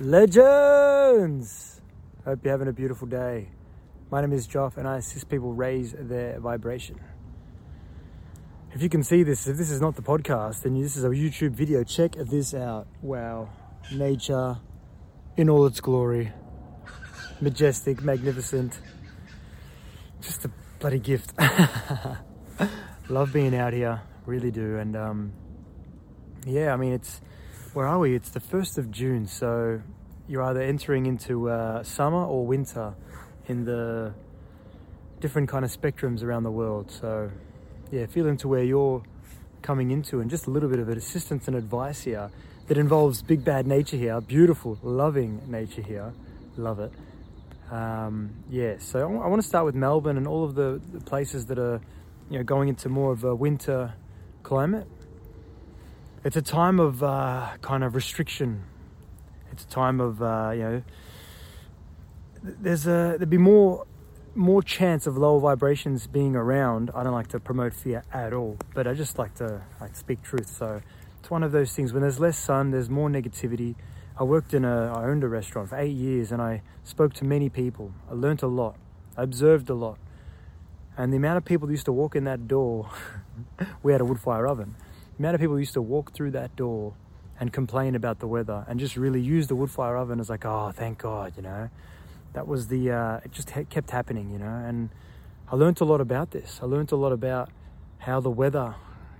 Legends! Hope you're having a beautiful day. My name is Joff and I assist people raise their vibration. If you can see this, if this is not the podcast, then this is a YouTube video. Check this out. Wow. Nature in all its glory. Majestic, magnificent. Just a bloody gift. Love being out here, really do. And um, yeah, I mean, it's where are we? It's the 1st of June, so you're either entering into uh, summer or winter in the different kind of spectrums around the world. So, yeah, feel into where you're coming into and just a little bit of assistance and advice here that involves big bad nature here, beautiful, loving nature here. Love it. Um, yeah, so I want to start with Melbourne and all of the, the places that are, you know, going into more of a winter climate it's a time of uh, kind of restriction. It's a time of uh, you know. There's a there'd be more more chance of lower vibrations being around. I don't like to promote fear at all, but I just like to like speak truth. So it's one of those things. When there's less sun, there's more negativity. I worked in a I owned a restaurant for eight years, and I spoke to many people. I learned a lot. I observed a lot. And the amount of people that used to walk in that door, we had a wood fire oven the amount of people used to walk through that door and complain about the weather and just really use the wood fire oven as like, oh, thank God, you know. That was the, uh, it just kept happening, you know. And I learned a lot about this. I learned a lot about how the weather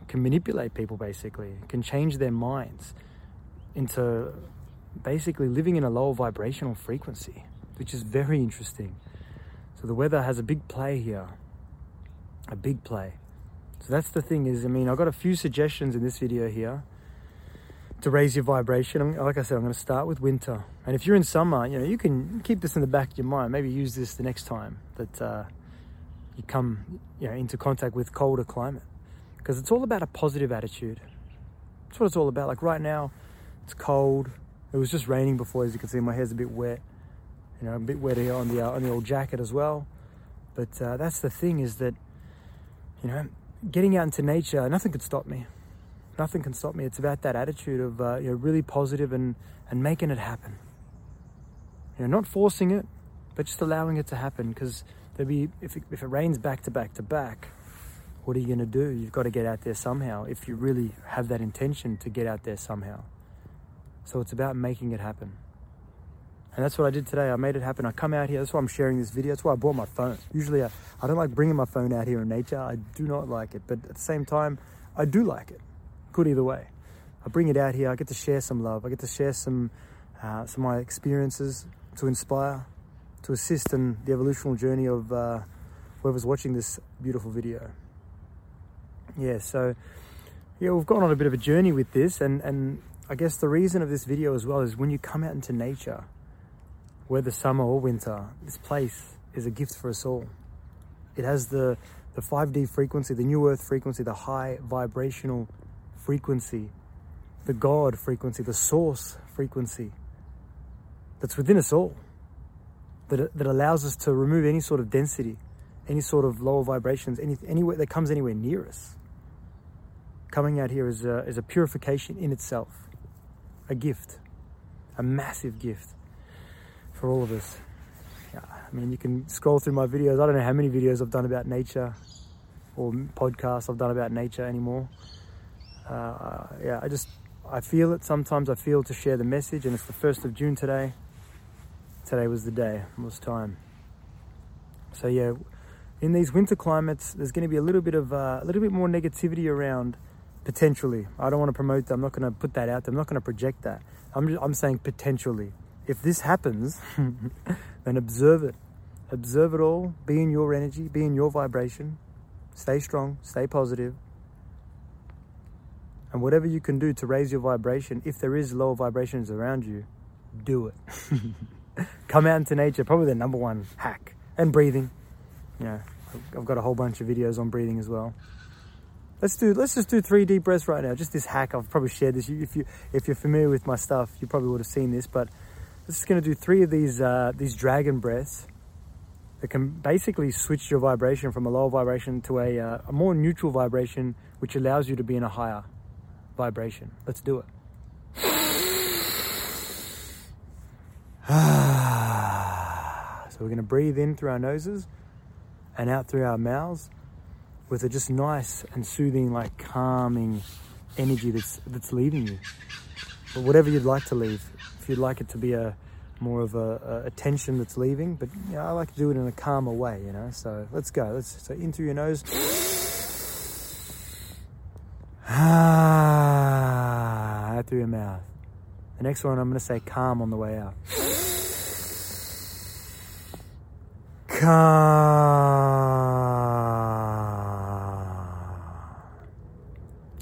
can manipulate people basically, can change their minds into basically living in a lower vibrational frequency, which is very interesting. So the weather has a big play here, a big play. So that's the thing is, I mean, I've got a few suggestions in this video here to raise your vibration. Like I said, I'm going to start with winter. And if you're in summer, you know, you can keep this in the back of your mind. Maybe use this the next time that uh, you come you know, into contact with colder climate. Because it's all about a positive attitude. That's what it's all about. Like right now, it's cold. It was just raining before, as you can see. My hair's a bit wet. You know, a bit wet here on the uh, on the old jacket as well. But uh, that's the thing is that, you know, getting out into nature, nothing could stop me. Nothing can stop me. It's about that attitude of uh, you know really positive and and making it happen. You know, not forcing it, but just allowing it to happen. Because there be if it, if it rains back to back to back, what are you going to do? You've got to get out there somehow. If you really have that intention to get out there somehow, so it's about making it happen. And that's what I did today. I made it happen. I come out here. That's why I'm sharing this video. That's why I brought my phone. Usually I, I don't like bringing my phone out here in nature. I do not like it. But at the same time, I do like it. Good either way. I bring it out here. I get to share some love. I get to share some, uh, some of my experiences to inspire, to assist in the evolutional journey of uh, whoever's watching this beautiful video. Yeah, so yeah, we've gone on a bit of a journey with this, and, and I guess the reason of this video as well is when you come out into nature, whether summer or winter, this place is a gift for us all. It has the, the 5D frequency, the new earth frequency, the high vibrational frequency, the God frequency, the source frequency that's within us all, that, that allows us to remove any sort of density, any sort of lower vibrations, any, anywhere that comes anywhere near us. Coming out here is a, is a purification in itself, a gift, a massive gift for all of us. Yeah, I mean, you can scroll through my videos. I don't know how many videos I've done about nature or podcasts I've done about nature anymore. Uh, yeah, I just, I feel it. Sometimes I feel to share the message, and it's the 1st of June today. Today was the day, it was time. So, yeah, in these winter climates, there's going to be a little bit of, uh, a little bit more negativity around potentially. I don't want to promote that. I'm not going to put that out there. I'm not going to project that. I'm, just, I'm saying potentially if this happens, then observe it. Observe it all. Be in your energy, be in your vibration. Stay strong, stay positive. And whatever you can do to raise your vibration, if there is lower vibrations around you, do it. Come out into nature, probably the number one hack. And breathing. Yeah, I've got a whole bunch of videos on breathing as well. Let's do. Let's just do three deep breaths right now. Just this hack. I've probably shared this. If you if you're familiar with my stuff, you probably would have seen this. But this is going to do three of these, uh, these dragon breaths that can basically switch your vibration from a lower vibration to a, uh, a more neutral vibration, which allows you to be in a higher vibration. Let's do it. So we're going to breathe in through our noses and out through our mouths with a just nice and soothing, like calming energy that's that's leaving you. But whatever you'd like to leave, if you'd like it to be a more of a, a, tension that's leaving, but you know, I like to do it in a calmer way, you know. So let's go. Let's so in through your nose. Ah, out through your mouth. The next one I'm going to say calm on the way out. Calm.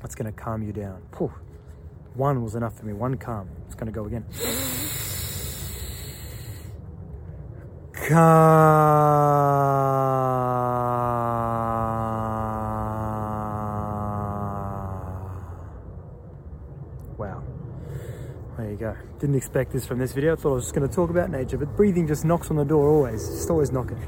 That's going to calm you down. Whew. One was enough for me. One calm. It's going to go again. Wow. There you go. Didn't expect this from this video. I thought I was just going to talk about nature, but breathing just knocks on the door always. Just always knocking.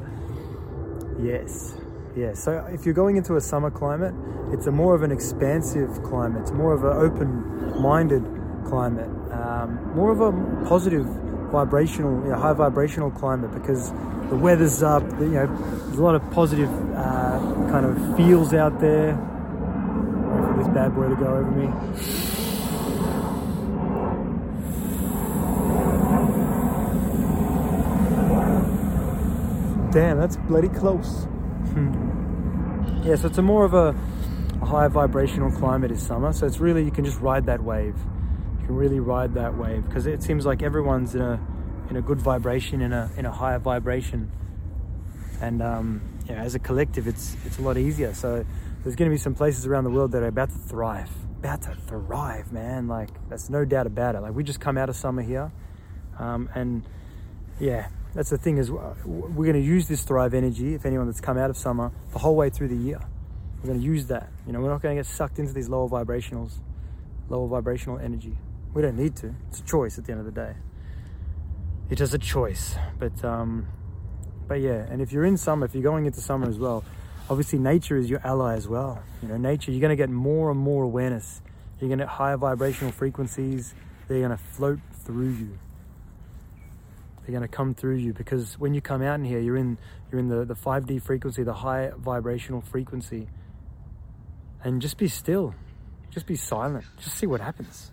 Yes. Yeah, so if you're going into a summer climate, it's a more of an expansive climate. It's more of an open-minded climate, um, more of a positive vibrational, you know, high vibrational climate because the weather's up. You know, there's a lot of positive uh, kind of feels out there. Wait for this bad boy to go over me. Damn, that's bloody close. Yeah, so it's a more of a, a high vibrational climate is summer. So it's really you can just ride that wave. You can really ride that wave because it seems like everyone's in a in a good vibration, in a in a higher vibration, and um, yeah, as a collective, it's it's a lot easier. So there's going to be some places around the world that are about to thrive, about to thrive, man. Like that's no doubt about it. Like we just come out of summer here, um, and yeah, that's the thing is we're going to use this thrive energy. If anyone that's come out of summer, the whole way through the year, we're going to use that. You know, we're not going to get sucked into these lower vibrationals, lower vibrational energy. We don't need to. It's a choice at the end of the day it's a choice. But um, but yeah, and if you're in summer, if you're going into summer as well, obviously nature is your ally as well. You know, nature, you're going to get more and more awareness. You're going to get higher vibrational frequencies. They're going to float through you. They're going to come through you because when you come out in here, you're in you're in the the 5D frequency, the high vibrational frequency. And just be still. Just be silent. Just see what happens.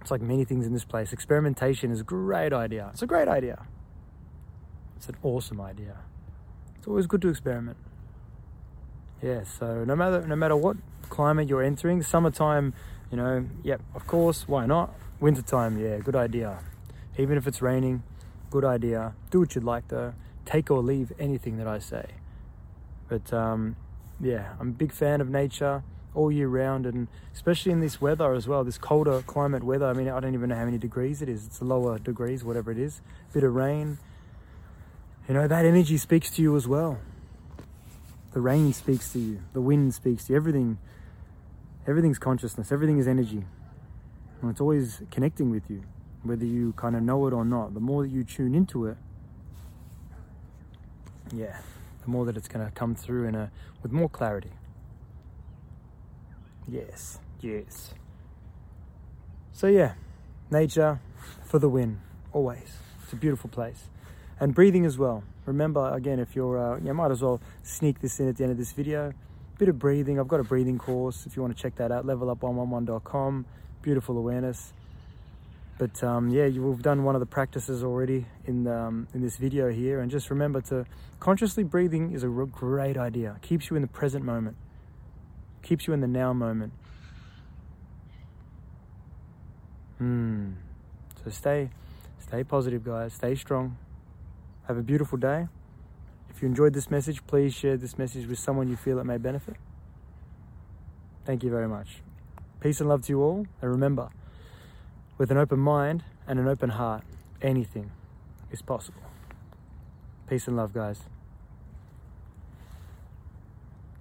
It's like many things in this place. Experimentation is a great idea. It's a great idea. It's an awesome idea. It's always good to experiment. Yeah, so no matter no matter what climate you're entering, summertime, you know, yep, of course, why not? Wintertime, yeah, good idea. Even if it's raining, good idea. Do what you'd like though. Take or leave anything that I say. But um, yeah, I'm a big fan of nature all year round and especially in this weather as well this colder climate weather. I mean i don't even know how many degrees it is. It's lower degrees whatever it is. Bit of rain. You know that energy speaks to you as well. The rain speaks to you. The wind speaks to you. Everything everything's consciousness. Everything is energy. And it's always connecting with you whether you kind of know it or not the more that you tune into it yeah the more that it's going to come through in a with more clarity Yes, yes. So yeah, nature for the win, always. It's a beautiful place. And breathing as well. Remember, again, if you're, uh, you might as well sneak this in at the end of this video. Bit of breathing. I've got a breathing course if you want to check that out. Levelup111.com. Beautiful awareness. But um, yeah, you've done one of the practices already in um, in this video here. And just remember to consciously breathing is a great idea. Keeps you in the present moment keeps you in the now moment. Hmm. So stay, stay positive, guys. Stay strong. Have a beautiful day. If you enjoyed this message, please share this message with someone you feel it may benefit. Thank you very much. Peace and love to you all. And remember, with an open mind and an open heart, anything is possible. Peace and love, guys.